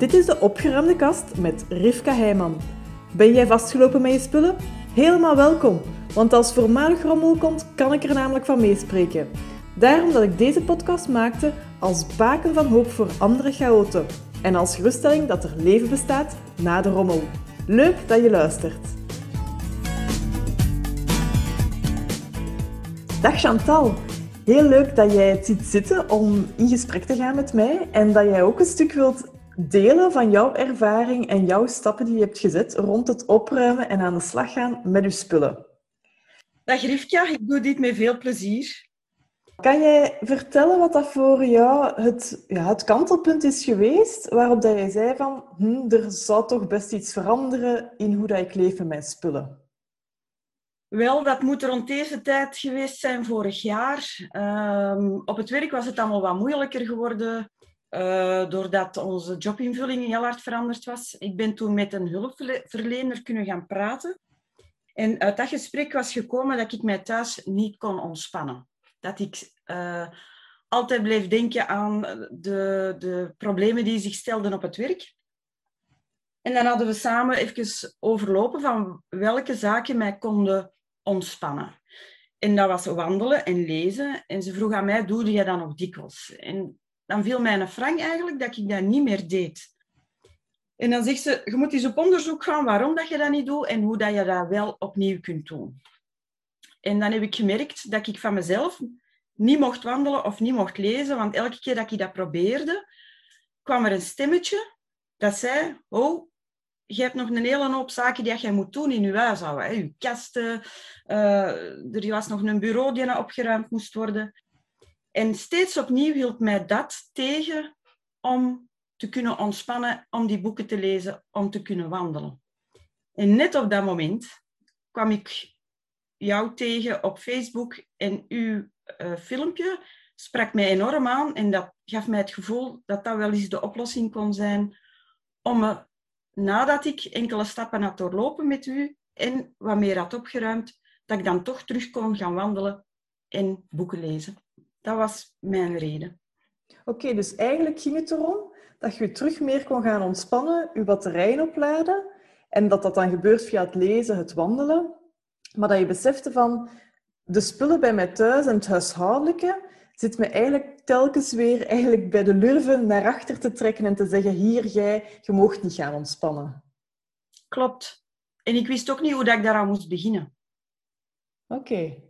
Dit is de opgeruimde kast met Rivka Heijman. Ben jij vastgelopen met je spullen? Helemaal welkom, want als voormalig rommel komt, kan ik er namelijk van meespreken. Daarom dat ik deze podcast maakte als baken van hoop voor andere chaoten en als geruststelling dat er leven bestaat na de rommel. Leuk dat je luistert. Dag Chantal, heel leuk dat jij het ziet zitten om in gesprek te gaan met mij en dat jij ook een stuk wilt delen van jouw ervaring en jouw stappen die je hebt gezet rond het opruimen en aan de slag gaan met je spullen. Dag Rivka, ik doe dit met veel plezier. Kan jij vertellen wat dat voor jou het, ja, het kantelpunt is geweest waarop dat jij zei van hm, er zou toch best iets veranderen in hoe dat ik leef met mijn spullen? Wel, dat moet rond deze tijd geweest zijn vorig jaar. Ehm, op het werk was het allemaal wat moeilijker geworden. Uh, doordat onze jobinvulling heel hard veranderd was. Ik ben toen met een hulpverlener kunnen gaan praten. En uit dat gesprek was gekomen dat ik mij thuis niet kon ontspannen. Dat ik uh, altijd bleef denken aan de, de problemen die zich stelden op het werk. En dan hadden we samen even overlopen van welke zaken mij konden ontspannen. En dat was wandelen en lezen. En ze vroeg aan mij, doe je dat nog dikwijls? En dan viel een frank eigenlijk dat ik dat niet meer deed. En dan zegt ze, je moet eens op onderzoek gaan waarom dat je dat niet doet en hoe dat je dat wel opnieuw kunt doen. En dan heb ik gemerkt dat ik van mezelf niet mocht wandelen of niet mocht lezen, want elke keer dat ik dat probeerde, kwam er een stemmetje dat zei, oh, je hebt nog een hele hoop zaken die je moet doen in je huishouden. Je kasten, uh, er was nog een bureau die opgeruimd moest worden. En steeds opnieuw hield mij dat tegen om te kunnen ontspannen, om die boeken te lezen, om te kunnen wandelen. En net op dat moment kwam ik jou tegen op Facebook en uw uh, filmpje sprak mij enorm aan en dat gaf mij het gevoel dat dat wel eens de oplossing kon zijn om me, nadat ik enkele stappen had doorlopen met u en wat meer had opgeruimd, dat ik dan toch terug kon gaan wandelen en boeken lezen. Dat was mijn reden. Oké, dus eigenlijk ging het erom dat je terug meer kon gaan ontspannen, je batterijen opladen en dat dat dan gebeurt via het lezen, het wandelen. Maar dat je besefte van de spullen bij mij thuis en het huishoudelijke zit me eigenlijk telkens weer eigenlijk bij de lurven naar achter te trekken en te zeggen, hier, jij, je moogt niet gaan ontspannen. Klopt. En ik wist ook niet hoe dat ik daaraan moest beginnen. Oké.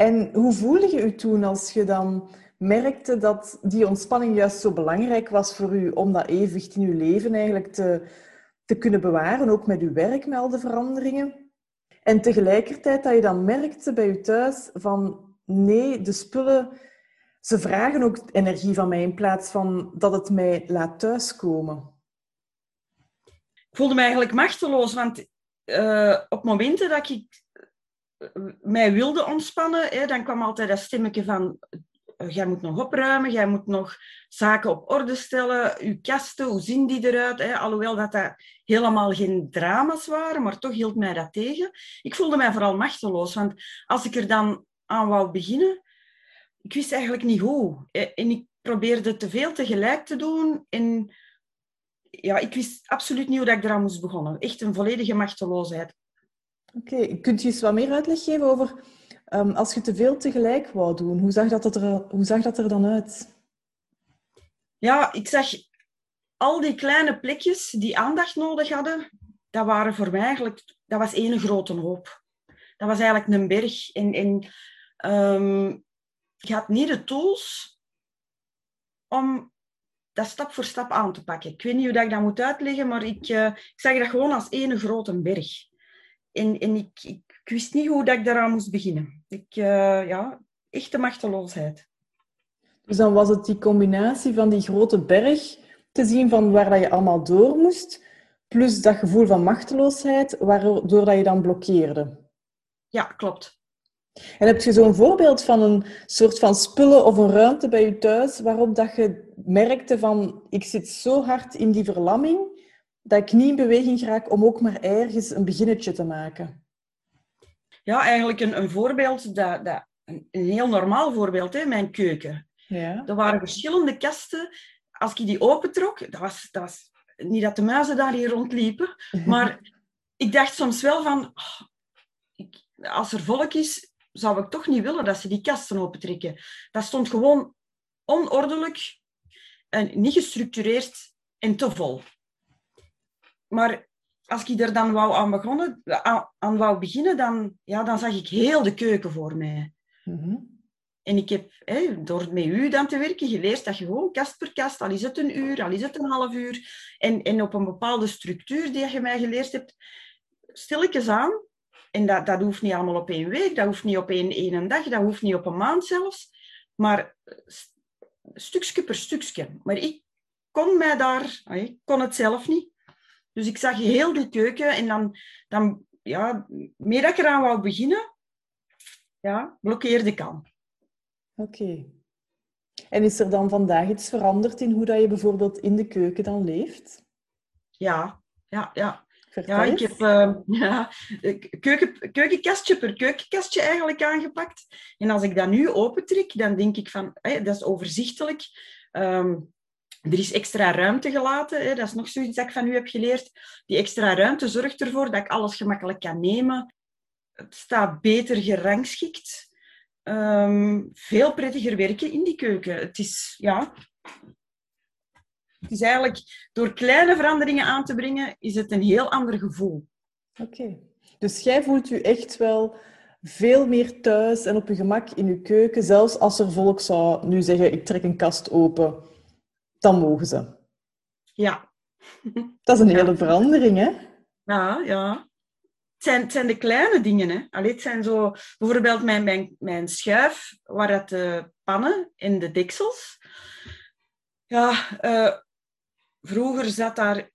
En hoe voelde je je toen als je dan merkte dat die ontspanning juist zo belangrijk was voor u om dat evenwicht in uw leven eigenlijk te, te kunnen bewaren, ook met uw werk, met al de veranderingen? En tegelijkertijd dat je dan merkte bij je thuis van nee, de spullen, ze vragen ook energie van mij in plaats van dat het mij laat thuiskomen. Ik voelde me eigenlijk machteloos, want uh, op momenten dat ik mij wilde ontspannen, hè, dan kwam altijd dat stemmetje van jij moet nog opruimen, jij moet nog zaken op orde stellen, je kasten, hoe zien die eruit? Hè? Alhoewel dat dat helemaal geen drama's waren, maar toch hield mij dat tegen. Ik voelde mij vooral machteloos, want als ik er dan aan wou beginnen, ik wist eigenlijk niet hoe. En ik probeerde te veel tegelijk te doen en ja, ik wist absoluut niet hoe dat ik eraan moest beginnen. Echt een volledige machteloosheid. Oké, kunt je eens wat meer uitleg geven over um, als je te veel tegelijk wou doen? Hoe zag dat, er, hoe zag dat er dan uit? Ja, ik zag al die kleine plekjes die aandacht nodig hadden, dat waren voor mij eigenlijk, dat was één grote hoop. Dat was eigenlijk een berg. En, um, je had niet de tools om dat stap voor stap aan te pakken. Ik weet niet hoe dat ik dat moet uitleggen, maar ik, uh, ik zag dat gewoon als één grote berg. En, en ik, ik, wist niet hoe dat ik daaraan moest beginnen. Ik, uh, ja, echte machteloosheid. Dus dan was het die combinatie van die grote berg te zien van waar dat je allemaal door moest, plus dat gevoel van machteloosheid, waardoor dat je dan blokkeerde. Ja, klopt. En heb je zo'n voorbeeld van een soort van spullen of een ruimte bij je thuis waarop dat je merkte van ik zit zo hard in die verlamming dat ik niet in beweging raak om ook maar ergens een beginnetje te maken? Ja, eigenlijk een, een voorbeeld, dat, dat, een heel normaal voorbeeld, hè, mijn keuken. Ja. Er waren verschillende kasten. als ik die opentrok, dat was, dat was niet dat de muizen daar hier rondliepen, maar ik dacht soms wel van, oh, ik, als er volk is, zou ik toch niet willen dat ze die kasten opentrekken. Dat stond gewoon onordelijk en niet gestructureerd en te vol. Maar als ik er dan wou aan, begonnen, aan, aan wou beginnen, dan, ja, dan zag ik heel de keuken voor mij. Mhm. En ik heb hè, door met u dan te werken geleerd dat je gewoon kast per kast, al is het een uur, al is het een half uur, en, en op een bepaalde structuur die je mij geleerd hebt, stilletjes aan. En dat, dat hoeft niet allemaal op één week, dat hoeft niet op één, één dag, dat hoeft niet op een maand zelfs. Maar stukje per stukje. Maar ik kon mij daar, ik kon het zelf niet. Dus ik zag heel de keuken en dan, dan ja, meer dat ik eraan wou beginnen, ja, blokkeerde ik aan. Oké. En is er dan vandaag iets veranderd in hoe dat je bijvoorbeeld in de keuken dan leeft? Ja, ja, ja. ja, ik heb uh, ja, keuken, keukenkastje per keukenkastje eigenlijk aangepakt. En als ik dat nu opentrek, dan denk ik van, dat is overzichtelijk. Ehm, er is extra ruimte gelaten. Hè. Dat is nog zoiets dat ik van u heb geleerd. Die extra ruimte zorgt ervoor dat ik alles gemakkelijk kan nemen. Het staat beter gerangschikt. Um, veel prettiger werken in die keuken. Het is, ja... Het is eigenlijk, door kleine veranderingen aan te brengen, is het een heel ander gevoel. Oké. Dus jij voelt u echt wel veel meer thuis en op je gemak in je keuken, zelfs als er volk zou nu zeggen, ik trek een kast open dan mogen ze. Ja. Dat is een hele verandering, hè? Ja, ja. Het zijn, het zijn de kleine dingen, hè. Allee, het zijn zo... Bijvoorbeeld mijn, mijn, mijn schuif, waar het de pannen en de deksels... Ja, uh, vroeger zat daar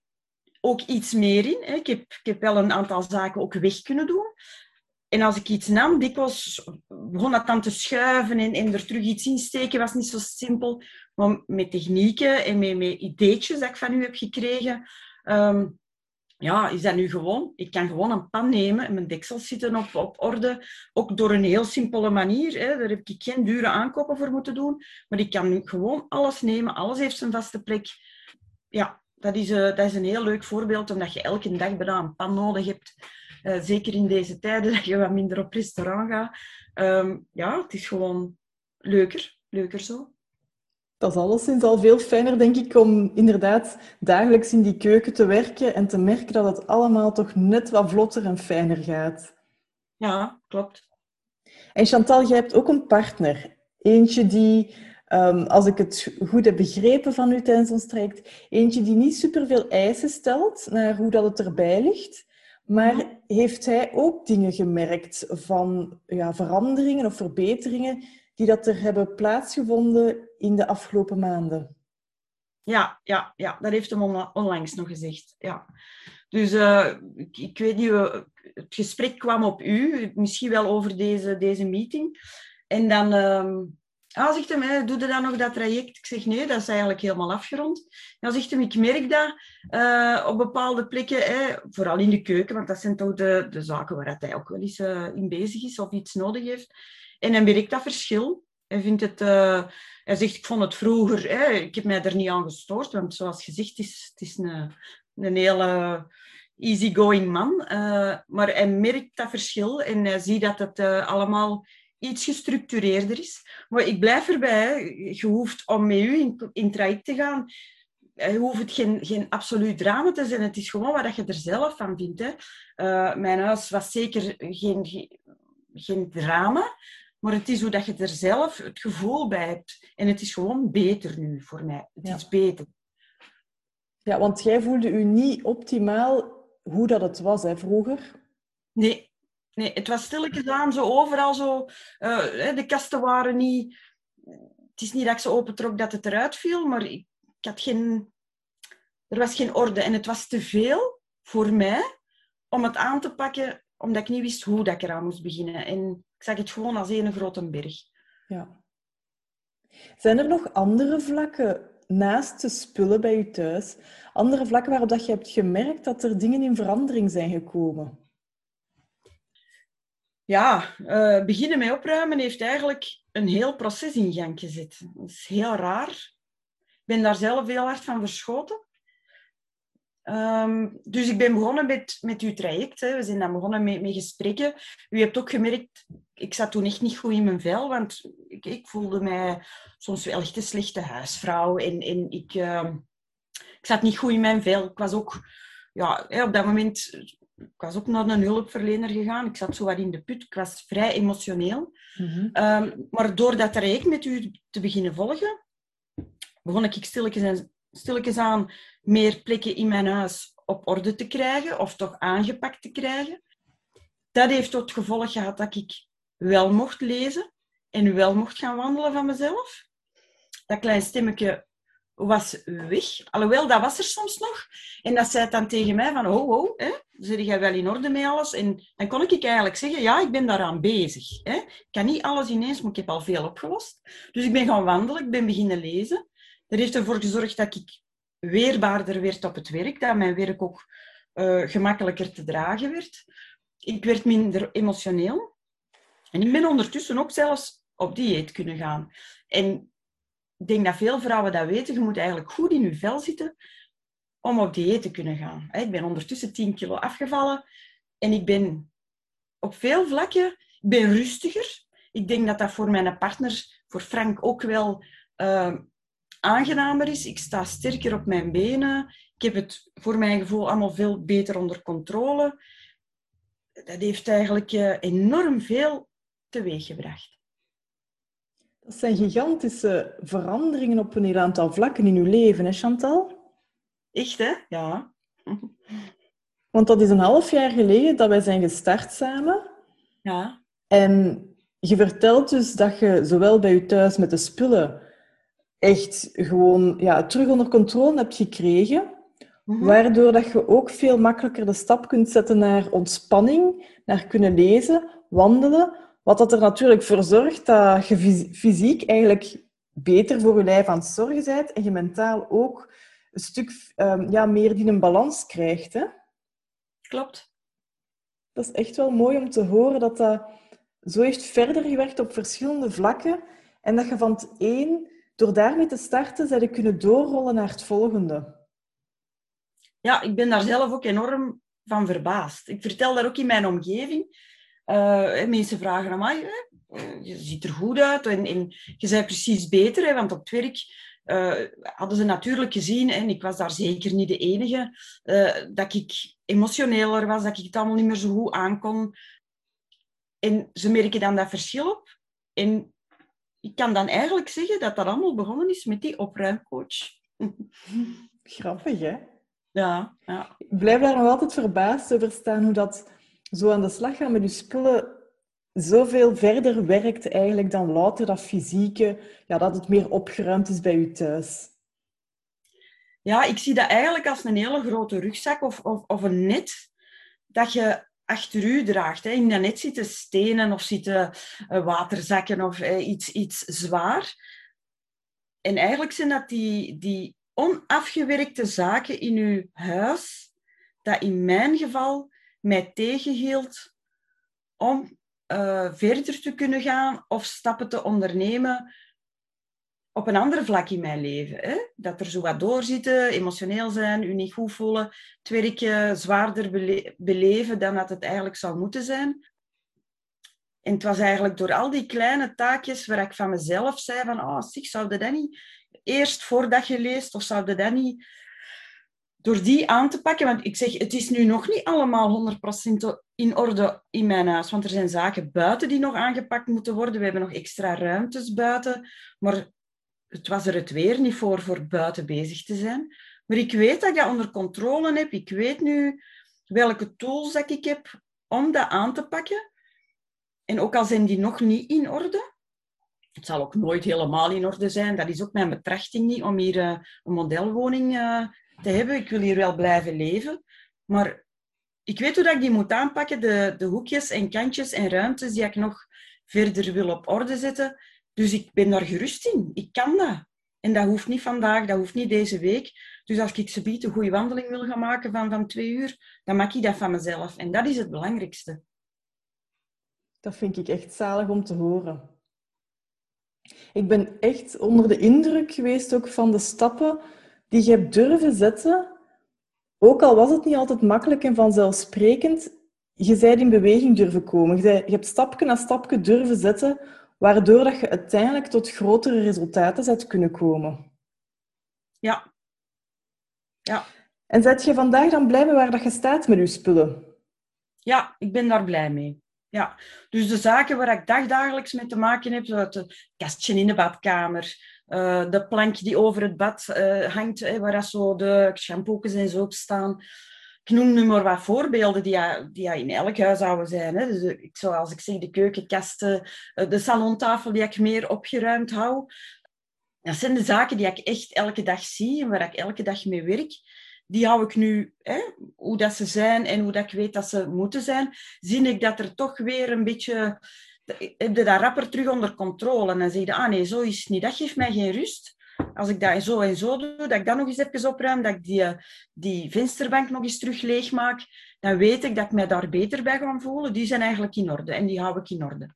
ook iets meer in. Hè. Ik, heb, ik heb wel een aantal zaken ook weg kunnen doen. En als ik iets nam, dikwijls begon dat dan te schuiven en, en er terug iets insteken. was niet zo simpel. Maar met technieken en met, ideetjes dat ik van u heb gekregen, ehm, ja, is dat nu gewoon. Ik kan gewoon een pan nemen en mijn deksels zitten op, op orde. Ook door een heel simpele manier. Hè. Daar heb ik geen dure aankopen voor moeten doen. Maar ik kan nu gewoon alles nemen. Alles heeft zijn vaste plek. Ja, dat is, uh, dat is een heel leuk voorbeeld, omdat je elke dag bijna een pan nodig hebt. Uh, zeker in deze tijden dat je wat minder op restaurant gaat. Um, ja, het is gewoon leuker. Leuker zo. Dat is alleszins al veel fijner, denk ik, om inderdaad dagelijks in die keuken te werken en te merken dat het allemaal toch net wat vlotter en fijner gaat. Ja, klopt. En Chantal, jij hebt ook een partner. Eentje die, ehm, als ik het goed heb begrepen van u tijdens ons traject, eentje die niet superveel eisen stelt naar hoe dat het erbij ligt. Maar heeft hij ook dingen gemerkt van ja, veranderingen of verbeteringen die dat er hebben plaatsgevonden in de afgelopen maanden. Ja, ja, ja, dat heeft hem onlangs nog gezegd. Ja. Dus uh, ik, ik, weet niet, uh, het gesprek kwam op u, misschien wel over deze, deze meeting. En dan uh, ah, zegt hij, doe je dan nog dat traject? Ik zeg, nee, dat is eigenlijk helemaal afgerond. Dan zegt hij, ik merk dat uh, op bepaalde plekken, hè, vooral in de keuken, want dat zijn toch de, de zaken waar hij ook wel eens in bezig is of iets nodig heeft. En hij merkt dat verschil. Hij, vindt het, hij zegt, ik vond het vroeger, hè, ik heb mij er niet aan gestoord, want zoals gezegd, het is, het is een, een hele easygoing man. Uh, maar hij merkt dat verschil en hij ziet dat het uh, allemaal iets gestructureerder is. Maar ik blijf erbij, je hoeft om met u in, in traject te gaan, je hoeft geen, geen absoluut drama te zijn. Het is gewoon wat je er zelf van vindt. Hè. Uh, mijn huis was zeker geen, geen drama. Maar het is hoe dat je er zelf het gevoel bij hebt. En het is gewoon beter nu voor mij. Het is beter. Ja, want jij voelde u niet optimaal hoe dat het was hè, vroeger? Nee. nee, het was stilletjes aan, zo overal zo. Uh, de kasten waren niet... Het is niet dat ik ze opentrok dat het eruit viel, maar ik, ik had geen... Er was geen orde en het was te veel voor mij om het aan te pakken, omdat ik niet wist hoe dat ik eraan moest beginnen. En ik zag het gewoon als één grote berg. Ja. Zijn er nog andere vlakken naast de spullen bij je thuis? Andere vlakken waarop dat je hebt gemerkt dat er dingen in verandering zijn gekomen? Ja, uh, beginnen met opruimen heeft eigenlijk een heel proces in gang gezet. Dat is heel raar. ben daar zelf heel hard van verschoten. Ehm, dus ik ben begonnen met, met uw traject. Hè. We zijn dan begonnen met, met gesprekken. U hebt ook gemerkt, ik zat toen echt niet goed in mijn vel, want ik, ik voelde mij soms wel echt een slechte huisvrouw. En, en ik, uh, ik zat niet goed in mijn vel. Ik was ook, ja, op dat moment, ik was ook naar een hulpverlener gegaan. Ik zat zo wat in de put. Ik was vrij emotioneel. Mm maar door dat traject met u te beginnen volgen, begon ik stilletjes, stilletjes aan meer plekken in mijn huis op orde te krijgen, of toch aangepakt te krijgen. Dat heeft tot gevolg gehad dat ik wel mocht lezen en wel mocht gaan wandelen van mezelf. Dat klein stemmetje was weg. Alhoewel, dat was er soms nog. En dat zei dan tegen mij van, oh, oh, hè, zit jij wel in orde met alles? En dan kon ik eigenlijk zeggen, ja, ik ben daaraan bezig. Hè. Ik kan niet alles ineens, maar ik heb al veel opgelost. Dus ik ben gaan wandelen, ik ben beginnen lezen. Dat heeft ervoor gezorgd dat ik weerbaarder werd op het werk, dat mijn werk ook uh, gemakkelijker te dragen werd. Ik werd minder emotioneel. En ik ben ondertussen ook zelfs op dieet kunnen gaan. En ik denk dat veel vrouwen dat weten. Je moet eigenlijk goed in je vel zitten om op dieet te kunnen gaan. Ik ben ondertussen 10 kilo afgevallen en ik ben op veel vlakken ben rustiger. Ik denk dat dat voor mijn partner, voor Frank, ook wel uh, aangenamer is. Ik sta sterker op mijn benen. Ik heb het voor mijn gevoel allemaal veel beter onder controle. Dat heeft eigenlijk uh, enorm veel teweeggebracht. Dat zijn gigantische veranderingen op een heel aantal vlakken in uw leven, hè Chantal? Echt, hè? Ja. Want dat is een half jaar geleden dat wij zijn gestart samen. Ja. En je vertelt dus dat je zowel bij je thuis met de spullen echt gewoon ja, terug onder controle hebt gekregen. Mhm. Waardoor dat je ook veel makkelijker de stap kunt zetten naar ontspanning, naar kunnen lezen, wandelen. Wat dat er natuurlijk voor zorgt dat je fysiek eigenlijk beter voor je lijf aan het zorgen bent en je mentaal ook een stuk um, ja, meer die een balans krijgt. Hè? Klopt. Dat is echt wel mooi om te horen dat dat zo heeft verder gewerkt op verschillende vlakken en dat je van het een door daarmee te starten, zou je kunnen doorrollen naar het volgende. Ja, ik ben daar zelf ook enorm van verbaasd. Ik vertel dat ook in mijn omgeving. Uh, mensen vragen aan mij, je ziet er goed uit en, en je bent precies beter. Hè, want op het werk uh, hadden ze natuurlijk gezien, en ik was daar zeker niet de enige, dat ik emotioneler was, dat ik het allemaal niet meer zo goed aankon. En ze merken dan dat verschil op. En ik kan dan eigenlijk zeggen dat dat allemaal begonnen is met die opruimcoach. Grappig, hè? Ja, ja. Ik blijf daar nog altijd verbaasd over staan hoe dat zo aan de slag gaan met je spullen zoveel verder werkt eigenlijk dan louter dat fysieke, ja, dat het meer opgeruimd is bij je thuis. Ja, ik zie dat eigenlijk als een hele grote rugzak of, of, of een net dat je achter u draagt. Hè. In net zitten stenen of zitten uh, waterzakken of uh, iets, iets zwaar. En eigenlijk zijn dat die, die onafgewerkte zaken in uw huis, dat in mijn geval mij tegenhield om uh, verder te kunnen gaan of stappen te ondernemen op een ander vlak in mijn leven. Hè? Dat er zo wat doorzitten, emotioneel zijn, u niet goed voelen, het werk zwaarder beleven dan dat het eigenlijk zou moeten zijn. En het was eigenlijk door al die kleine taakjes waar ik van mezelf zei van, oh, zeg, zou dat niet eerst voordat je leest, of zou dat niet door die aan te pakken, want ik zeg, het is nu nog niet allemaal 100% in orde in mijn huis, want er zijn zaken buiten die nog aangepakt moeten worden. We hebben nog extra ruimtes buiten, maar het was er het weer niet voor, voor buiten bezig te zijn. Maar ik weet dat ik dat onder controle heb. Ik weet nu welke tools dat ik heb om dat aan te pakken. En ook al zijn die nog niet in orde, het zal ook nooit helemaal in orde zijn. Dat is ook mijn betrachting niet om hier uh, een modelwoning uh, te hebben. Ik wil hier wel blijven leven. Maar ik weet hoe dat ik die moet aanpakken. De, de hoekjes en kantjes en ruimtes die ik nog verder wil op orde zetten. Dus ik ben daar gerust in. Ik kan dat. En dat hoeft niet vandaag, dat hoeft niet deze week. Dus als ik ze een goede wandeling wil gaan maken van, van twee uur, dan maak ik dat van mezelf. En dat is het belangrijkste. Dat vind ik echt zalig om te horen. Ik ben echt onder de indruk geweest ook van de stappen die je hebt durven zetten. Ook al was het niet altijd makkelijk en vanzelfsprekend, je bent in beweging durven komen. Je, hebt stapje na stapje durven zetten, waardoor dat je uiteindelijk tot grotere resultaten bent kunnen komen. Ja. Ja. En zet je vandaag dan blij mee waar dat je staat met je spullen? Ja, ik ben daar blij mee. Ja, dus de zaken waar ik dagdagelijks mee te maken heb, zoals het kastje in de badkamer, uh, de plank die over het bad uh, hangt, waar zo de shampoos en zo op staan. Ik noem nu maar wat voorbeelden die, die in elk huishouden zijn. Hè. Dus, zoals ik zeg, de keukenkasten, eh, de salontafel die ik meer opgeruimd hou. Dat zijn de zaken die ik echt elke dag zie en waar ik elke dag mee werk die hou ik nu, hè, hoe dat ze zijn en hoe dat ik weet dat ze moeten zijn, zie ik dat er toch weer een beetje... Heb je dat rapper terug onder controle? En dan zeg je, ah nee, zo is niet. Dat geeft mij geen rust. Als ik dat zo en zo doe, dat ik dat nog eens even opruim, dat ik die, die vensterbank nog eens terug leeg maak, dan weet ik dat ik mij daar beter bij ga voelen. Die zijn eigenlijk in orde en die hou ik in orde.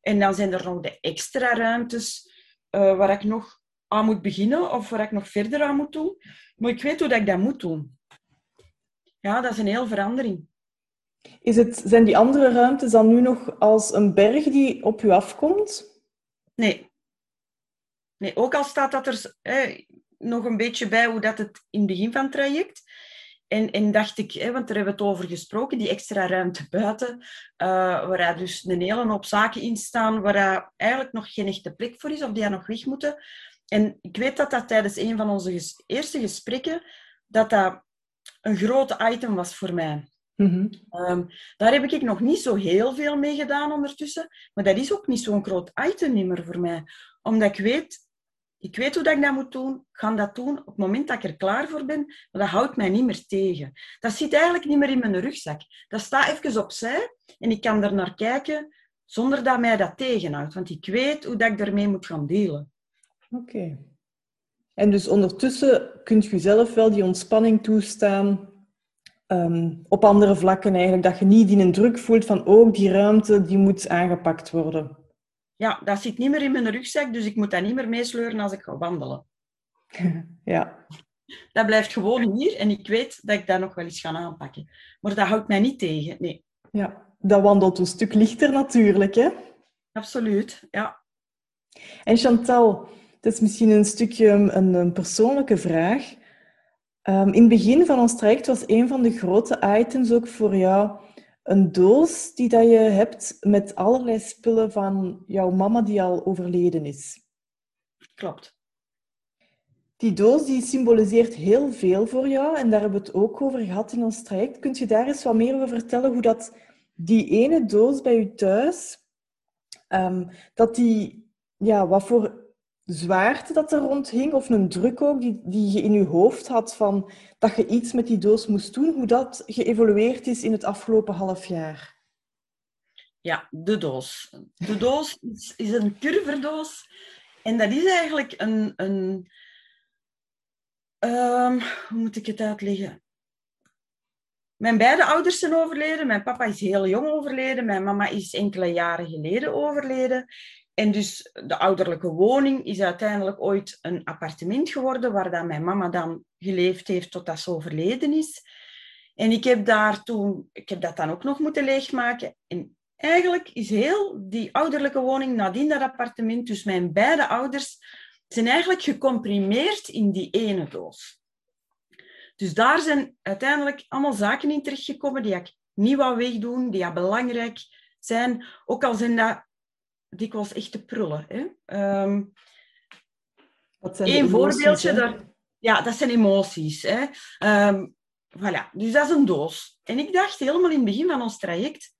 En dan zijn er nog de extra ruimtes uh, waar ik nog aan moet beginnen of waar ik nog verder aan moet doen. Maar ik weet hoe dat ik dat moet doen. Ja, dat is een heel verandering. Is het, zijn die andere ruimtes dan nu nog als een berg die op u afkomt? Nee. Nee, ook al staat dat er nog een beetje bij hoe dat het in het begin van het traject. En, en dacht ik, hè, want daar hebben we het over gesproken, die extra ruimte buiten, uh, waar dus een hele hoop zaken in staan, waar eigenlijk nog geen echte plek voor is, of die nog weg moeten. En ik weet dat dat tijdens een van onze eerste gesprekken, dat dat een groot item was voor mij. Mm daar heb ik nog niet zo heel veel mee gedaan ondertussen, maar dat is ook niet zo'n groot item meer voor mij. Omdat ik weet, ik weet hoe dat ik dat moet doen, ik ga dat doen op het moment dat ik er klaar voor ben, maar dat houdt mij niet meer tegen. Dat zit eigenlijk niet meer in mijn rugzak. Dat staat even opzij en ik kan er naar kijken zonder dat mij dat tegenhoudt, want ik weet hoe dat ik ermee moet gaan delen. Oké. En dus ondertussen kunt je zelf wel die ontspanning toestaan ehm, op andere vlakken eigenlijk. Dat je niet in een druk voelt van ook oh, die ruimte die moet aangepakt worden. Ja, dat zit niet meer in mijn rugzak, dus ik moet dat niet meer meesleuren als ik ga wandelen. ja. Dat blijft gewoon hier en ik weet dat ik dat nog wel eens ga aanpakken. Maar dat houdt mij niet tegen, nee. Ja, dat wandelt een stuk lichter natuurlijk, hè? Absoluut, ja. En Chantal, het is misschien een stukje een, een persoonlijke vraag. Um, in het begin van ons traject was een van de grote items ook voor jou een doos die dat je hebt met allerlei spullen van jouw mama die al overleden is. Klopt. Die doos die symboliseert heel veel voor jou en daar hebben we het ook over gehad in ons traject. Kunt je daar eens wat meer over vertellen hoe dat die ene doos bij je thuis, um, dat die, ja, wat voor zwaarte dat er rond hing, of een druk ook die, die je in je hoofd had van dat je iets met die doos moest doen, hoe dat geëvolueerd is in het afgelopen half jaar? Ja, de doos. De doos is, is een curverdoos en dat is eigenlijk een... een um, hoe moet ik het uitleggen? Mijn beide ouders zijn overleden. Mijn papa is heel jong overleden. Mijn mama is enkele jaren geleden overleden. En dus de ouderlijke woning is uiteindelijk ooit een appartement geworden waar dan mijn mama dan geleefd heeft totdat ze overleden is. En ik heb daar toen, ik heb dat dan ook nog moeten leegmaken. En eigenlijk is heel die ouderlijke woning nadien dat appartement, dus mijn beide ouders, zijn eigenlijk gecomprimeerd in die ene doos. Dus daar zijn uiteindelijk allemaal zaken in terechtgekomen die ik niet wou wegdoen, die belangrijk zijn. Ook al zijn dat dikwijls echt te prullen. Hè. Um, Wat zijn Eén voorbeeldje, daar, ja, dat zijn emoties. Hè. Um, voilà, dus dat is een doos. En ik dacht helemaal in het begin van ons traject,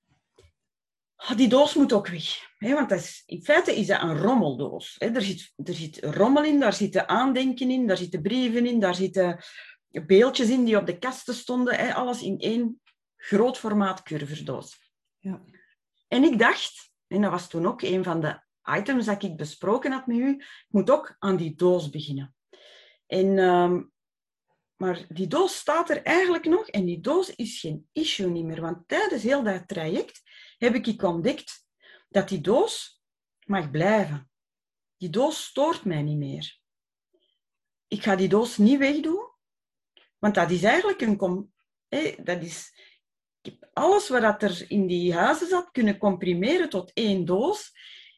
oh, die doos moet ook weg. Hè, want dat is, in feite is dat een rommeldoos. Hè. Er, zit, er zit rommel in, daar zitten aandenken in, daar zitten brieven in, daar zitten beeldjes in die op de kasten stonden. Hè. Alles in één groot formaat curverdoos. Ja. En ik dacht, en dat was toen ook een van de items dat ik besproken had met u. Ik moet ook aan die doos beginnen. En, ehm, maar die doos staat er eigenlijk nog en die doos is geen issue niet meer. Want tijdens heel dat traject heb ik ontdekt dat die doos mag blijven. die doos stoort mij niet meer. Ik ga die doos niet wegdoen, want dat is eigenlijk een... Com dat is, ik heb alles wat er in die huizen zat kunnen comprimeren tot één doos.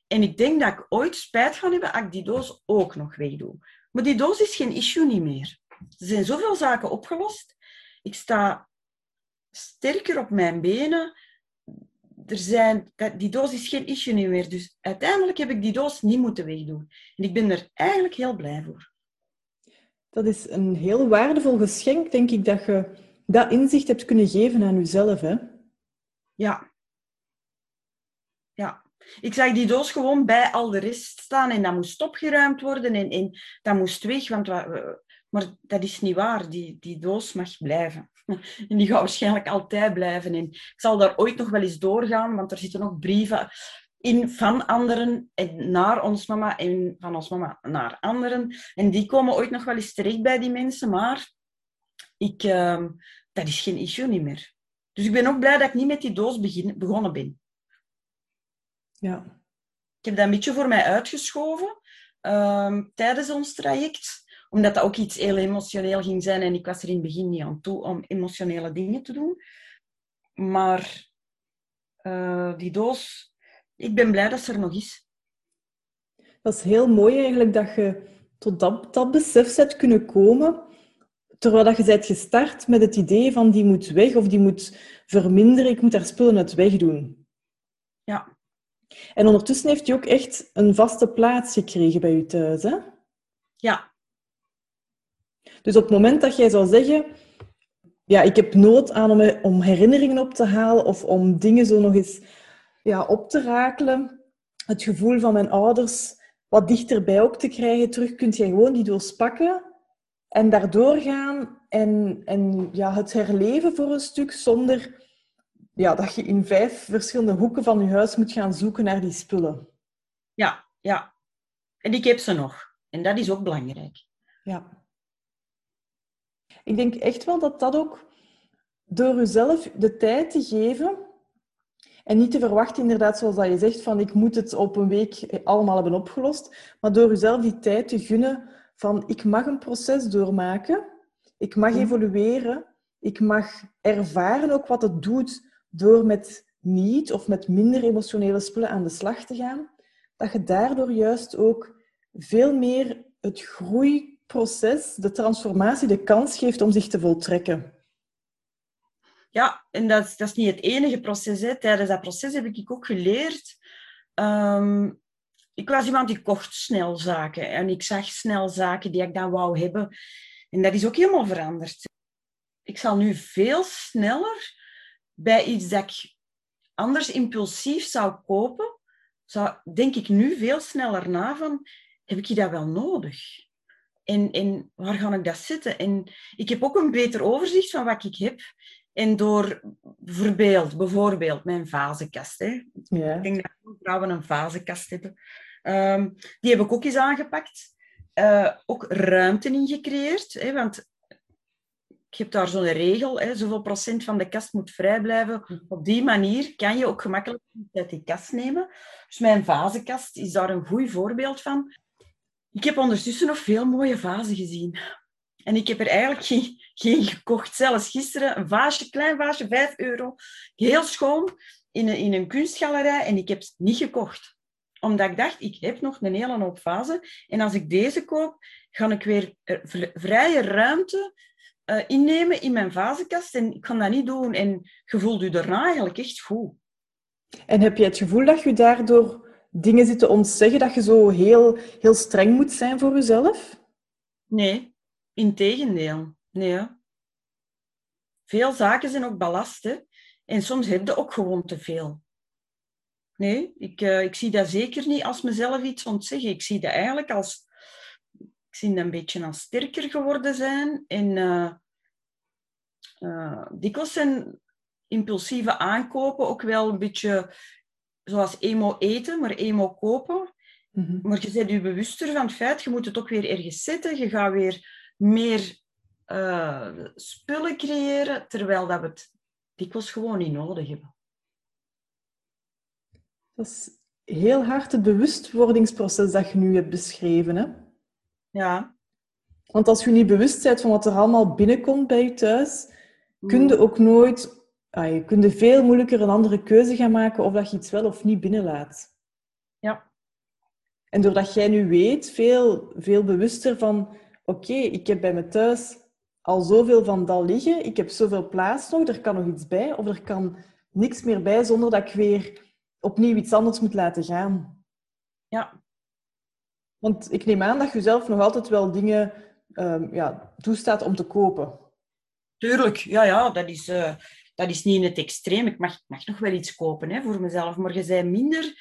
En ik denk dat ik ooit spijt ga hebben als ik die doos ook nog wegdoe. Maar die doos is geen issue niet meer. Er zijn zoveel zaken opgelost. Ik sta sterker op mijn benen. Er zijn, die doos is geen issue niet meer. Dus uiteindelijk heb ik die doos niet moeten wegdoen. En ik ben er eigenlijk heel blij voor. Dat is een heel waardevol geschenk, denk ik, dat je dat inzicht hebt kunnen geven aan jezelf. Hè? Ja. Ja. Ik zag die doos gewoon bij al de rest staan en dat moest opgeruimd worden en, en dat moest weg. Want, maar dat is niet waar. Die, die doos mag blijven. En die gaat waarschijnlijk altijd blijven. En ik zal daar ooit nog wel eens doorgaan, want er zitten nog brieven in van anderen en naar ons mama en van ons mama naar anderen. En die komen ooit nog wel eens terecht bij die mensen, maar ik, uh, dat is geen issue niet meer. Dus ik ben ook blij dat ik niet met die doos begin, begonnen ben. Ja. Ik heb dat een beetje voor mij uitgeschoven uh, tijdens ons traject, omdat dat ook iets heel emotioneel ging zijn en ik was er in het begin niet aan toe om emotionele dingen te doen. Maar uh, die doos ik ben blij dat ze er nog is. Dat is heel mooi eigenlijk dat je tot dat, dat besef bent kunnen komen, terwijl dat je bent gestart met het idee van die moet weg of die moet verminderen, ik moet haar spullen uit weg doen. Ja. En ondertussen heeft hij ook echt een vaste plaats gekregen bij je thuis, hè? Ja. Dus op het moment dat jij zou zeggen, ja, ik heb nood aan om, om herinneringen op te halen of om dingen zo nog eens ja, op te rakelen. Het gevoel van mijn ouders wat dichterbij ook te krijgen. Terug kunt je gewoon die doos pakken en daardoor gaan en, en ja, het herleven voor een stuk zonder ja, dat je in vijf verschillende hoeken van je huis moet gaan zoeken naar die spullen. Ja, ja. En ik heb ze nog. En dat is ook belangrijk. Ja. Ik denk echt wel dat dat ook door jezelf de tijd te geven en niet te verwachten, inderdaad, zoals dat je zegt, van ik moet het op een week allemaal hebben opgelost. Maar door jezelf die tijd te gunnen van ik mag een proces doormaken. Ik mag evolueren. Ik mag ervaren ook wat het doet door met niet of met minder emotionele spullen aan de slag te gaan. Dat je daardoor juist ook veel meer het groeiproces, de transformatie, de kans geeft om zich te voltrekken. Ja, en dat, is, dat is niet het enige proces. Hè. Tijdens dat proces heb ik ook geleerd. Um, ik was iemand die kocht snel zaken. En ik zag snel zaken die ik dan wou hebben. En dat is ook helemaal veranderd. Ik zal nu veel sneller bij iets dat ik anders impulsief zou kopen, zou, denk ik nu veel sneller na van, heb ik dat wel nodig? En, en waar ga ik dat zetten? En ik heb ook een beter overzicht van wat ik heb. En door bijvoorbeeld, bijvoorbeeld mijn vazenkast. Hè. Ja. Ik denk dat veel vrouwen een vazenkast hebben. Um, die heb ik ook eens aangepakt. Uh, ook ruimte in gecreëerd. Hè, want ik heb daar zo'n regel, hè, zoveel procent van de kast moet vrij blijven. Op die manier kan je ook gemakkelijk uit die kast nemen. Dus mijn vazenkast is daar een goed voorbeeld van. Ik heb ondertussen nog veel mooie vazen gezien. En ik heb er eigenlijk geen, geen gekocht. Zelfs gisteren een vaasje, klein vaasje, 5 euro. Heel schoon, in een, in een kunstgalerij. En ik heb het niet gekocht. Omdat ik dacht, ik heb nog een hele hoop vazen. En als ik deze koop, ga ik weer eh, vrije ruimte uh, innemen in mijn vazenkast. En ik kan dat niet doen. En je voelt je daarna eigenlijk echt goed. En heb je het gevoel dat je daardoor dingen zit te ontzeggen, dat je zo heel, heel streng moet zijn voor jezelf? Nee, Integendeel, nee. Veel zaken zijn ook ballast, hè? En soms heb je ook gewoon te veel. Nee, ik, uh, ik zie dat zeker niet als mezelf iets ontzeggen. Ik zie dat eigenlijk als... Ik zie dat een beetje als sterker geworden zijn. En uh, uh, dikwijls zijn impulsieve aankopen ook wel een beetje zoals emo eten, maar emo kopen. Mm Maar je bent je bewuster van het feit, je moet het ook weer ergens zetten. Je gaat weer meer uh, spullen creëren, terwijl dat we het dikwijls gewoon niet nodig hebben. Dat is heel hard het bewustwordingsproces dat je nu hebt beschreven. Hè? Ja. Want als je niet bewust bent van wat er allemaal binnenkomt bij je thuis, Mm. kun je ook nooit... Ah, je kunt veel moeilijker een andere keuze gaan maken of dat je iets wel of niet binnenlaat. Ja. En doordat jij nu weet, veel, veel bewuster van... Oké, ik heb bij me thuis al zoveel van dat liggen. Ik heb zoveel plaats nog. Er kan nog iets bij. Of er kan niks meer bij zonder dat ik weer opnieuw iets anders moet laten gaan. Ja. Want ik neem aan dat je zelf nog altijd wel dingen ehm, ja, toestaat om te kopen. Tuurlijk, ja, ja dat, is, eh, dat is niet in het extreem. Ik mag, ik mag nog wel iets kopen hè, voor mezelf, maar je zei minder.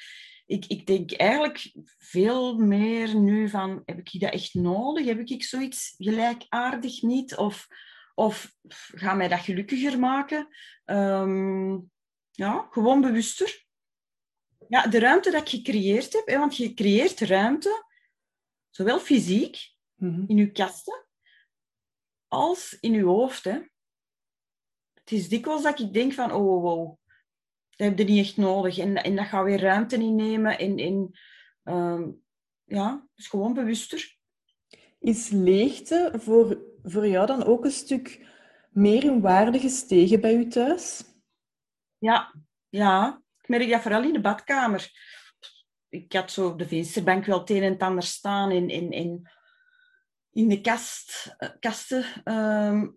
Ik, ik denk eigenlijk veel meer nu van, heb ik dat echt nodig? Heb ik zoiets gelijkaardig niet? Of, of gaat mij dat gelukkiger maken? Ehm, ja, gewoon bewuster. Ja, de ruimte dat ik gecreëerd heb, hè, want je creëert ruimte, zowel fysiek, Mhm. in uw kasten, als in uw hoofd. Hè. Het is dikwijls dat ik denk van, oh, oh, oh, dat heb je niet echt nodig. En, en dat gaat weer ruimte innemen. En, en, ehm, ja, dus gewoon bewuster. Is leegte voor, voor jou dan ook een stuk meer in waarde gestegen bij u thuis? Ja, ja, ik merk dat vooral in de badkamer. Ik had zo op de vensterbank wel het een en het ander staan in, in, in, in de kast, eh, kasten. ehm,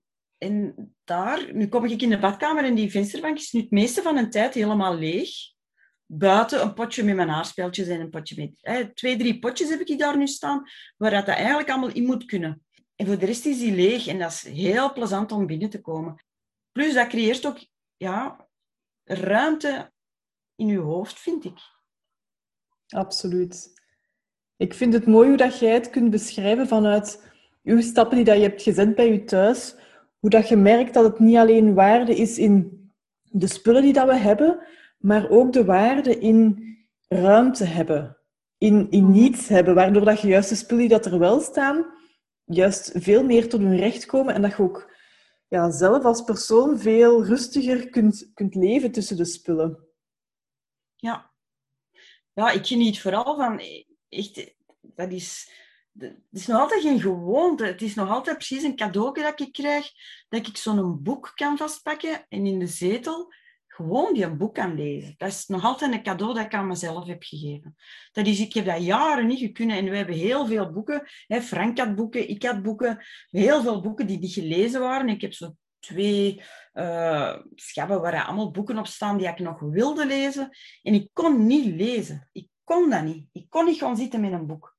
en daar, nu kom ik in de badkamer en die vensterbank is nu het meeste van de tijd helemaal leeg. Buiten een potje met mijn haarspeeltjes en een potje met... eh, twee, drie potjes heb ik daar nu staan, waar dat eigenlijk allemaal in moet kunnen. En voor de rest is die leeg en dat is heel plezant om binnen te komen. Plus, dat creëert ook ja, ruimte in je hoofd, vind ik. Absoluut. Ik vind het mooi hoe dat jij het kunt beschrijven vanuit uw stappen die dat je hebt gezet bij je thuis. Hoe dat je merkt dat het niet alleen waarde is in de spullen die dat we hebben, maar ook de waarde in ruimte hebben. In, in niets hebben, waardoor dat je juist de spullen die dat er wel staan, juist veel meer tot hun recht komen en dat je ook ja, zelf als persoon veel rustiger kunt, kunt leven tussen de spullen. Ja. Ja, ik geniet vooral van... Echt, dat is... Het is nog altijd geen gewoonte. Het is nog altijd precies een cadeau dat ik krijg. Dat ik zo'n boek kan vastpakken en in de zetel gewoon die een boek kan lezen. Dat is nog altijd een cadeau dat ik aan mezelf heb gegeven. Dat is, ik heb dat jaren niet kunnen en we hebben heel veel boeken. Hè, Frank had boeken, ik had boeken. Heel veel boeken die niet gelezen waren. Ik heb zo twee uh, schappen waar allemaal boeken op staan die ik nog wilde lezen. En ik kon niet lezen. Ik kon dat niet. Ik kon niet gaan zitten met een boek.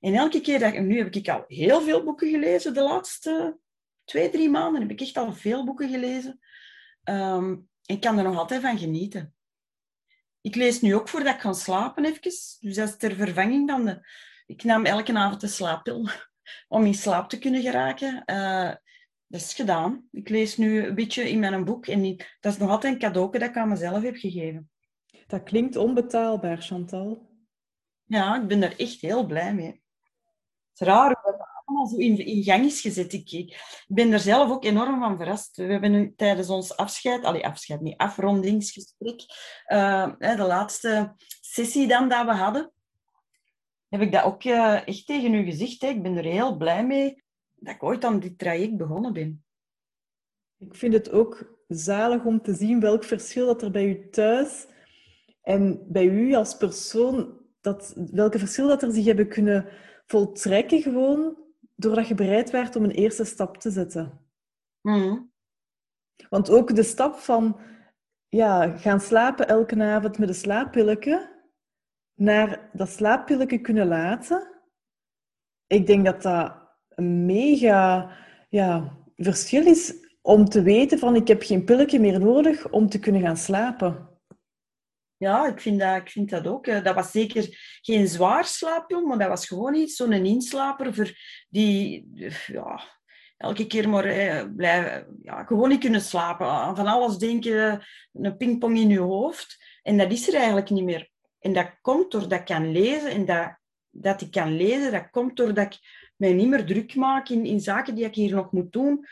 En elke keer dat... En nu heb ik al heel veel boeken gelezen. De laatste twee, drie maanden heb ik echt al veel boeken gelezen. Um, ik kan er nog altijd van genieten. Ik lees nu ook voordat ik ga slapen even. Dus dat is ter vervanging van de... Ik nam elke avond een slaappil om in slaap te kunnen geraken. Uh, dat is gedaan. Ik lees nu een beetje in mijn boek en dat is nog altijd een cadeau dat ik aan mezelf heb gegeven. Dat klinkt onbetaalbaar, Chantal. Ja, ik ben daar echt heel blij mee. Het raar dat allemaal zo in, gang is gezet. Ik, ik ben er zelf ook enorm van verrast. We hebben nu tijdens ons afscheid, allee, afscheid niet, afrondingsgesprek, uh, de laatste sessie dan dat we hadden, heb ik dat ook uh, echt tegen u gezegd. Hè. Ik ben er heel blij mee dat ik ooit aan dit traject begonnen ben. Ik vind het ook zalig om te zien welk verschil dat er bij u thuis en bij u als persoon, dat, welke verschil dat er zich hebben kunnen voltrekken gewoon doordat je bereid werd om een eerste stap te zetten. Mm. Want ook de stap van ja, gaan slapen elke avond met een slaappilletje naar dat slaappilletje kunnen laten. Ik denk dat dat een mega ja, verschil is om te weten van ik heb geen pilletje meer nodig om te kunnen gaan slapen. Ja, ik vind dat, ik vind dat ook. Dat was zeker geen zwaar slaappil, maar dat was gewoon iets, zo'n inslaper voor die ja, elke keer maar eh, blijven, ja, gewoon niet kunnen slapen. Van alles denken, een pingpong in je hoofd. En dat is er eigenlijk niet meer. En dat komt doordat ik kan lezen. En dat, dat ik kan lezen, dat komt doordat ik mij niet meer druk maak in, in zaken die ik hier nog moet doen.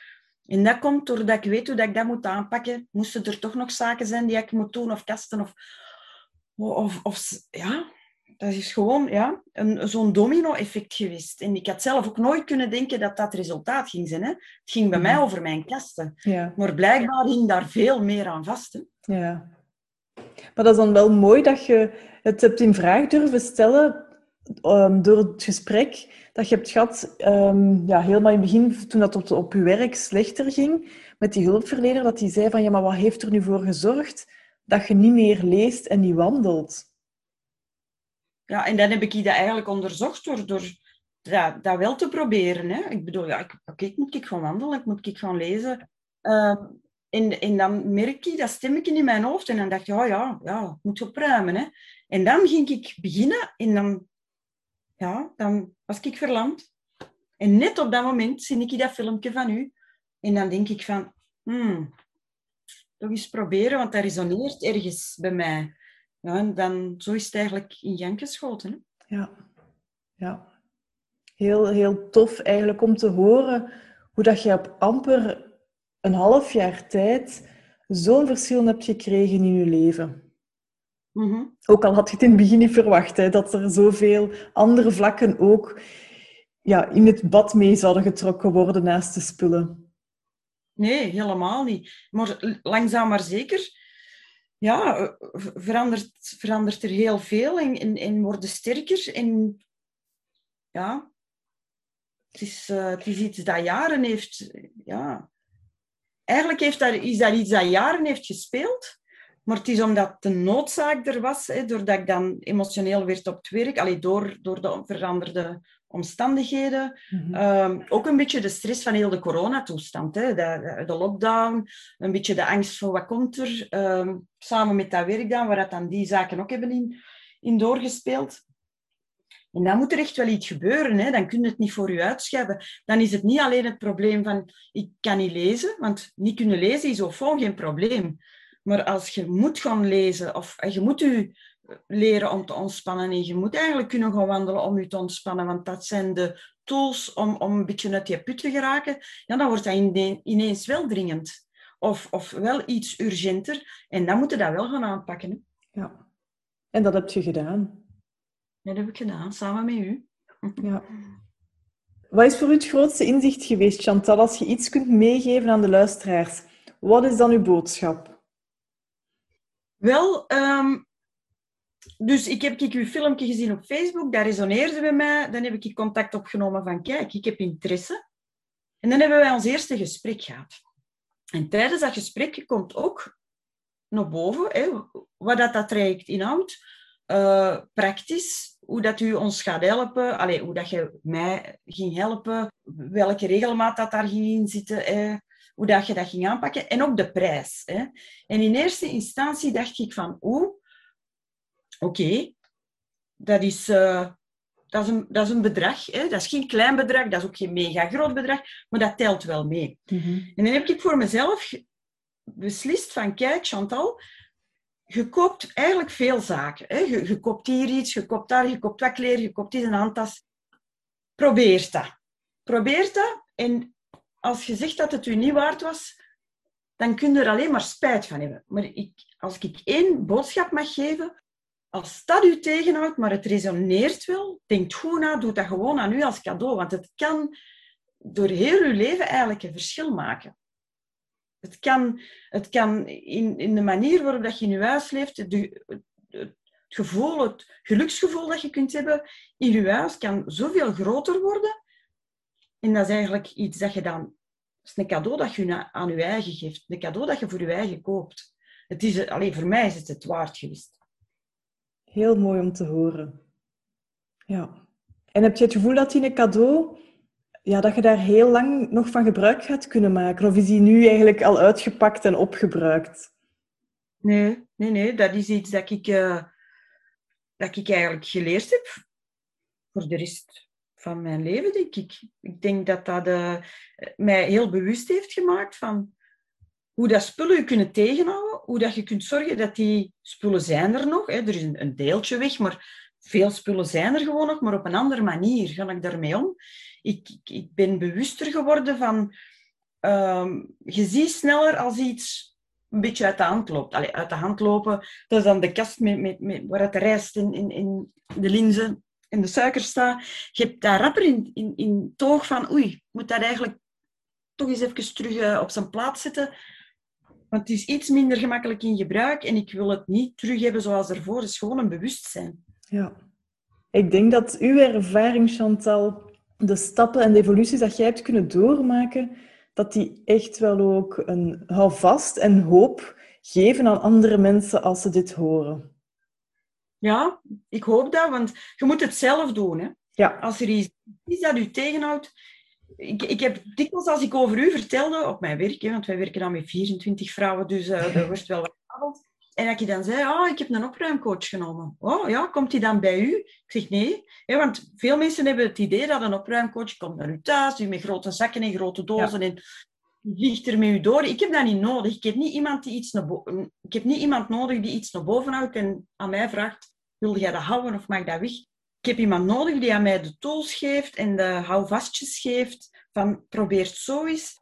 En dat komt doordat ik weet hoe dat ik dat moet aanpakken. Moesten er toch nog zaken zijn die ik moet doen, of kasten, of... of, of ja, dat is gewoon ja, een, zo'n domino-effect geweest. En ik had zelf ook nooit kunnen denken dat dat resultaat ging zijn. Hè. Het ging bij mij over mijn kasten. Ja. Maar blijkbaar hing daar veel meer aan vast. Hè. Ja. Maar dat is dan wel mooi dat je het hebt in vraag durven stellen um, door het gesprek dat je hebt gehad, um, ja, helemaal in het begin, toen dat op, op je werk slechter ging, met die hulpverlener, dat die zei van, ja, maar wat heeft er nu voor gezorgd dat je niet meer leest en niet wandelt? Ja, en dan heb ik dat eigenlijk onderzocht door, door dat, dat wel te proberen. Hè. Ik bedoel, ja, oké, ik moet ik gaan wandelen, ik moet ik gaan lezen. Uh, en, dan merk ik dat stemmetje in mijn hoofd. En dan dacht ik, ja, ja, ja, ik moet opruimen. Hè. En dan ging ik beginnen en dan, ja, dan was ik verlamd. En net op dat moment zie ik dat filmpje van u. En dan denk ik van, hmm, toch eens proberen, want dat resoneert ergens bij mij. Ja, en dan, zo is het eigenlijk in gang geschoten. Hè? Ja, ja. Heel, heel tof eigenlijk om te horen hoe dat je op amper een half jaar tijd zo'n verschil hebt gekregen in je leven. Mm Ook al had je het in het begin niet verwacht, hè, dat er zoveel andere vlakken ook ja, in het bad mee zouden getrokken worden naast de spullen. Nee, helemaal niet. Maar langzaam maar zeker ja, verandert, verandert er heel veel en, en, en worden sterker. En ja, het is, is iets dat jaren heeft... Ja. Eigenlijk heeft is dat iets dat jaren heeft gespeeld. Maar het is omdat de noodzaak er was, hè, doordat ik dan emotioneel werd op het werk, allee, door, door de veranderde omstandigheden. Mhm. Ehm, ook een beetje de stress van heel de coronatoestand. Hè. De, de, lockdown, een beetje de angst voor wat komt er. Um, samen met dat werk dan, waar dat dan die zaken ook hebben in, in doorgespeeld. En dan moet er echt wel iets gebeuren. Hè. Dan kun je het niet voor je uitschuiven. Dan is het niet alleen het probleem van ik kan niet lezen, want niet kunnen lezen is of geen probleem. Maar als je moet gaan lezen of je moet je leren om te ontspannen en je moet eigenlijk kunnen gaan wandelen om je te ontspannen, want dat zijn de tools om, om een beetje uit je put te geraken, ja, dan wordt dat ineens wel dringend. Of, of wel iets urgenter. En dan moet je dat wel gaan aanpakken. Hè. Ja. En dat heb je gedaan. Dat heb ik gedaan, samen met u. Ja. Wat is voor u het grootste inzicht geweest, Chantal, als je iets kunt meegeven aan de luisteraars? Wat is dan uw boodschap? Wel, um, dus ik heb ik uw filmpje gezien op Facebook, dat resoneerde bij mij. Dan heb ik contact opgenomen van, kijk, ik heb interesse. En dan hebben wij ons eerste gesprek gehad. En tijdens dat gesprek komt ook naar boven hè, wat dat, dat traject inhoudt. Uh, praktisch, hoe dat u ons gaat helpen, Allee, hoe dat je mij ging helpen, welke regelmaat dat daar ging in zitten, hoe dat je dat ging aanpakken en ook de prijs. Hè. En in eerste instantie dacht ik van, oeh, oké, dat, is, uh, dat, is een, dat is een bedrag. Hè. Dat is geen klein bedrag, dat is ook geen mega groot bedrag, maar dat telt wel mee. Mhm. En dan heb ik voor mezelf beslist van, kijk Chantal, je koopt eigenlijk veel zaken. Hè. Je, je koopt hier iets, je koopt daar, je koopt wat kleren, je koopt hier een handtas. Probeer dat. Probeer dat. En als je zegt dat het u niet waard was, dan kun je er alleen maar spijt van hebben. Maar ik, als ik één boodschap mag geven, als dat u tegenhoudt, maar het resoneert wel, denk goed na, doe dat gewoon aan u als cadeau. Want het kan door heel uw leven eigenlijk een verschil maken. Het kan, het kan in, in de manier waarop dat je in je huis leeft, de, het gevoel, het geluksgevoel dat je kunt hebben in je huis, kan zoveel groter worden. En dat is eigenlijk iets dat je dan... Dat is een cadeau dat je aan je eigen geeft. Een cadeau dat je voor je eigen koopt. Het is, alleen voor mij is het het waard geweest. Heel mooi om te horen. Ja. En heb je het gevoel dat die een cadeau, ja, dat je daar heel lang nog van gebruik gaat kunnen maken? Of is die nu eigenlijk al uitgepakt en opgebruikt? Nee, nee, nee. Dat is iets dat ik, uh, dat ik eigenlijk geleerd heb voor de rest van mijn leven, denk ik. Ik denk dat dat uh, mij heel bewust heeft gemaakt van hoe dat spullen je kunnen tegenhouden, hoe dat je kunt zorgen dat die spullen zijn er nog. Hè. Er is een, een deeltje weg, maar veel spullen zijn er gewoon nog, maar op een andere manier ga ik daarmee om. Ik, ik, ben bewuster geworden van... Um, je ziet sneller als iets een beetje uit de hand loopt. Allee, uit de hand lopen, dat is dan de kast met, met, met, waar de rijst in, in, in de linzen en de suiker staat. Je hebt daar rapper in, in, in toog van, oei, moet dat eigenlijk toch eens even terug eh, op zijn plaats zetten. Want het is iets minder gemakkelijk in gebruik en ik wil het niet terug hebben zoals ervoor. Het is gewoon een bewustzijn. Ja. Ik denk dat uw ervaring, Chantal, de stappen en de evoluties dat jij hebt kunnen doormaken, dat die echt wel ook een houvast en hoop geven aan andere mensen als ze dit horen. Ja, ik hoop dat, want je moet het zelf doen. Hè? Ja. Als er iets is dat u tegenhoudt, ik, ik heb dikwijls als ik over u vertelde op mijn werk, hè, want wij werken dan met 24 vrouwen, dus uh, er wordt wel wat gebabbeld. En dat je dan zei, oh, ik heb een opruimcoach genomen. Oh ja, komt die dan bij u? Ik zeg nee, hè, want veel mensen hebben het idee dat een opruimcoach komt naar u thuis, u met grote zakken en grote dozen ja. en vliegt er met u door. Ik heb dat niet nodig. Ik heb niet iemand, die iets naar ik heb niet iemand nodig die iets naar boven houdt en aan mij vraagt, wil jij dat houden of mag dat weg? Ik heb iemand nodig die aan mij de tools geeft en de houvastjes geeft. Van probeer het zo eens.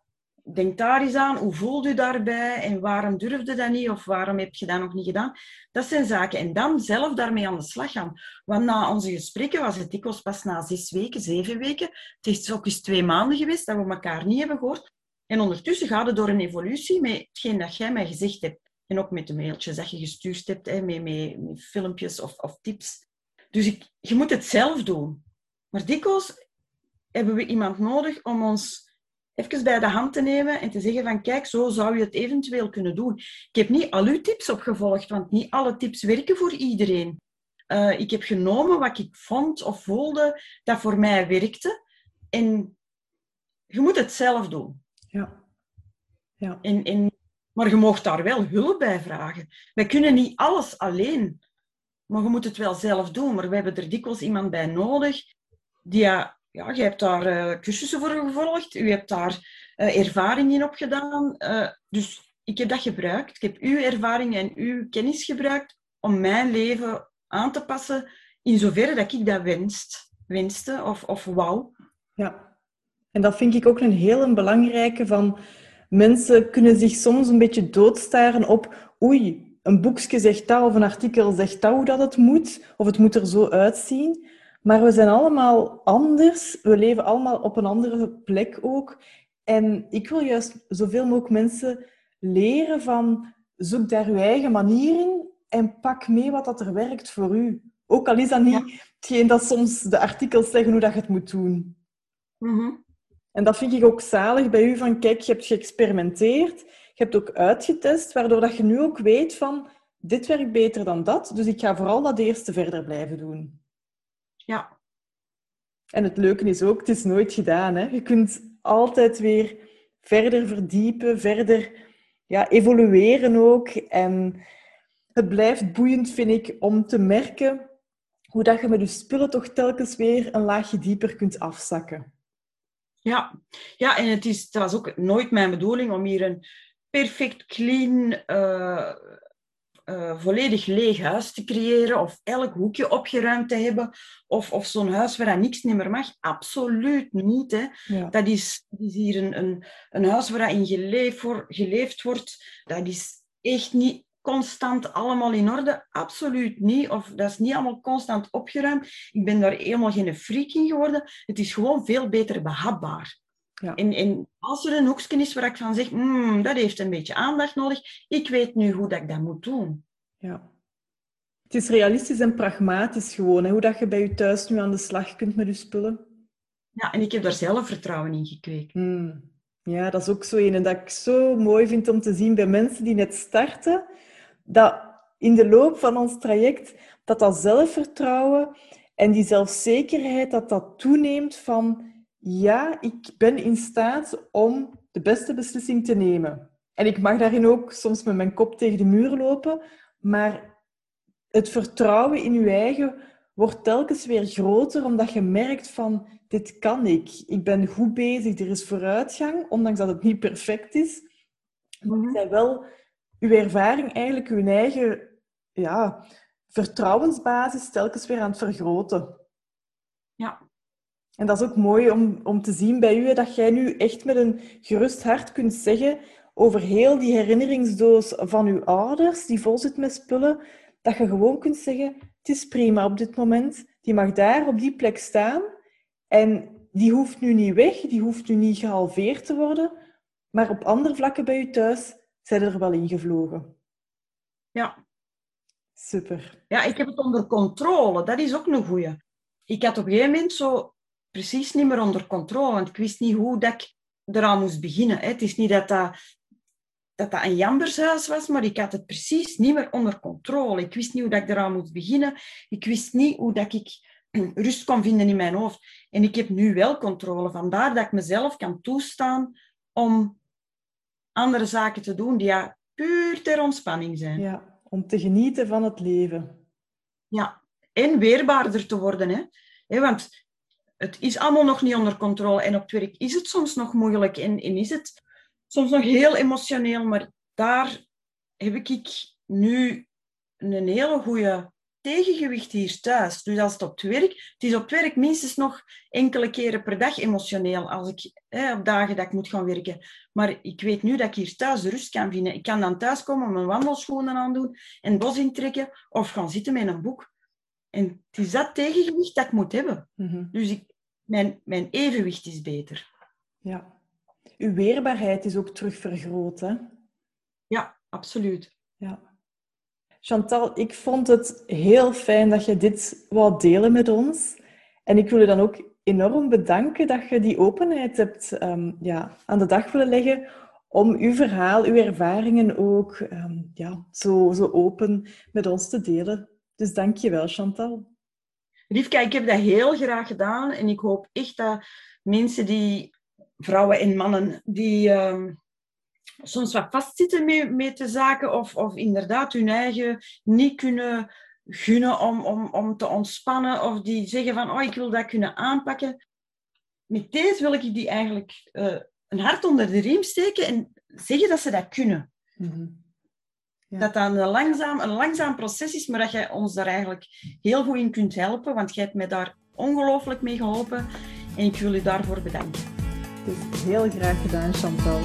Denk daar eens aan. Hoe voelt u daarbij? En waarom durfde dat niet? Of waarom heb je dat nog niet gedaan? Dat zijn zaken. En dan zelf daarmee aan de slag gaan. Want na onze gesprekken was het dikwijls pas na zes weken, zeven weken. Het is ook eens twee maanden geweest dat we elkaar niet hebben gehoord. En ondertussen gaat het door een evolutie met hetgeen dat jij mij gezegd hebt. En ook met de mailtjes dat je gestuurd hebt, hè, met, met, met filmpjes of, of tips. Dus ik, je moet het zelf doen. Maar dikwijls hebben we iemand nodig om ons even bij de hand te nemen en te zeggen van kijk, zo zou je het eventueel kunnen doen. Ik heb niet al uw tips opgevolgd, want niet alle tips werken voor iedereen. Uh, ik heb genomen wat ik vond of voelde dat voor mij werkte. En je moet het zelf doen. Ja. ja. En, en, maar je mag daar wel hulp bij vragen. Wij kunnen niet alles alleen. Maar je moet het wel zelf doen. Maar we hebben er dikwijls iemand bij nodig die, ja, ja je hebt daar uh, cursussen voor gevolgd, u hebt daar uh, ervaring in opgedaan. Uh, dus ik heb dat gebruikt. Ik heb uw ervaring en uw kennis gebruikt om mijn leven aan te passen in zoverre dat ik dat wenst, wenste of, of wou. Ja, en dat vind ik ook een heel belangrijke van... Mensen kunnen zich soms een beetje doodstaren op... Oei, een boekje zegt dat of een artikel zegt dat hoe dat het moet, of het moet er zo uitzien. Maar we zijn allemaal anders, we leven allemaal op een andere plek ook. En ik wil juist zoveel mogelijk mensen leren van zoek daar uw eigen manier in en pak mee wat dat er werkt voor u. Ook al is dat niet hetgeen dat soms de artikels zeggen hoe dat je het moet doen. Mm En dat vind ik ook zalig bij u, van kijk, je hebt geëxperimenteerd je hebt ook uitgetest, waardoor dat je nu ook weet van dit werkt beter dan dat, dus ik ga vooral dat eerste verder blijven doen. Ja. En het leuke is ook, het is nooit gedaan. Hè? Je kunt altijd weer verder verdiepen, verder ja, evolueren ook. En het blijft boeiend, vind ik, om te merken hoe dat je met je spullen toch telkens weer een laagje dieper kunt afzakken. Ja, ja en het, is, het was ook nooit mijn bedoeling om hier een perfect clean, uh, uh, volledig leeg huis te creëren of elk hoekje opgeruimd te hebben of, of zo'n huis waar niks meer mag. Absoluut niet. Hè. Ja. Dat, is, dat is hier een, een, een huis waarin geleefd, voor, geleefd wordt. Dat is echt niet constant allemaal in orde. Absoluut niet. Of dat is niet allemaal constant opgeruimd. Ik ben daar helemaal geen freak in geworden. Het is gewoon veel beter behapbaar. Ja. En, en, als er een hoekje is waar ik van zeg, mm, dat heeft een beetje aandacht nodig, ik weet nu hoe dat ik dat moet doen. Ja. Het is realistisch en pragmatisch gewoon, hè? hoe dat je bij je thuis nu aan de slag kunt met je spullen. Ja, en ik heb daar zelf vertrouwen in gekweekt. Mm. Ja, dat is ook zo een dat ik zo mooi vind om te zien bij mensen die net starten, dat in de loop van ons traject, dat dat zelfvertrouwen en die zelfzekerheid, dat dat toeneemt van ja, ik ben in staat om de beste beslissing te nemen. En ik mag daarin ook soms met mijn kop tegen de muur lopen, maar het vertrouwen in je eigen wordt telkens weer groter, omdat je merkt van, dit kan ik. Ik ben goed bezig, er is vooruitgang, ondanks dat het niet perfect is. Maar je bent wel je ervaring, eigenlijk je eigen ja, vertrouwensbasis telkens weer aan het vergroten. Ja, en dat is ook mooi om, om te zien bij u, dat jij nu echt met een gerust hart kunt zeggen, over heel die herinneringsdoos van uw ouders, die vol zit met spullen, dat je gewoon kunt zeggen, het is prima op dit moment, die mag daar op die plek staan en die hoeft nu niet weg, die hoeft nu niet gehalveerd te worden, maar op andere vlakken bij u thuis zijn er wel ingevlogen. Ja. Super. Ja, ik heb het onder controle. Dat is ook een goeie. Ik had op een gegeven moment zo precies niet meer onder controle, want ik wist niet hoe dat ik eraan moest beginnen. Het is niet dat dat, dat dat een jambershuis was, maar ik had het precies niet meer onder controle. Ik wist niet hoe dat ik eraan moest beginnen. Ik wist niet hoe dat ik rust kon vinden in mijn hoofd. En ik heb nu wel controle. Vandaar dat ik mezelf kan toestaan om andere zaken te doen die ja, puur ter ontspanning zijn. Ja, om te genieten van het leven. Ja, en weerbaarder te worden. Hè? want het is allemaal nog niet onder controle. En op het werk is het soms nog moeilijk en, en is het soms nog heel emotioneel. Maar daar heb ik nu een hele goede tegengewicht hier thuis. Dus als het op het werk... Het is op het werk minstens nog enkele keren per dag emotioneel. Als ik, hè, op dagen dat ik moet gaan werken. Maar ik weet nu dat ik hier thuis rust kan vinden. Ik kan dan thuis komen, mijn wandelschoenen aandoen en bos intrekken. Of gaan zitten met een boek. En het is dat tegengewicht dat ik moet hebben. Mhm. Dus ik, mijn, mijn evenwicht is beter. Ja. Uw weerbaarheid is ook terug vergroot, hè? Ja, absoluut. Ja. Chantal, ik vond het heel fijn dat je dit wou delen met ons. En ik wil je dan ook enorm bedanken dat je die openheid hebt ehm, ja, aan de dag willen leggen om uw verhaal, uw ervaringen ook ehm, ja, zo, zo open met ons te delen. Dus dank je wel, Chantal. Liefke, ik heb dat heel graag gedaan en ik hoop echt dat mensen die, vrouwen en mannen, die ehm, soms wat vastzitten met, met de zaken of, of inderdaad hun eigen niet kunnen gunnen om, om, om te ontspannen of die zeggen van oh, ik wil dat kunnen aanpakken. Met deze wil ik die eigenlijk uh, een hart onder de riem steken en zeggen dat ze dat kunnen. Mm ja. Dat dat een langzaam, een langzaam proces is, maar dat jij ons daar eigenlijk heel goed in kunt helpen, want jij hebt mij daar ongelooflijk mee geholpen en ik wil je daarvoor bedanken. Dus heel graag gedaan, Chantal.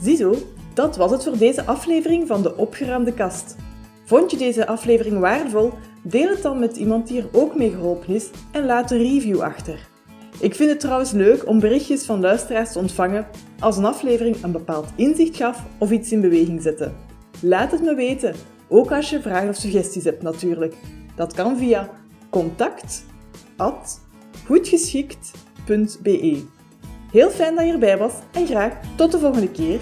Ziezo, dat was het voor deze aflevering van de Opgeruimde Kast. Vond je deze aflevering waardevol? Deel het dan met iemand die er ook mee geholpen is en laat een review achter. Ik vind het trouwens leuk om berichtjes van luisteraars te ontvangen als een aflevering een bepaald inzicht gaf of iets in beweging zette. Laat het me weten, ook als je vragen of suggesties hebt natuurlijk. Dat kan via contact@goedgeschikt.be. Heel fijn dat je erbij was en graag tot de volgende keer.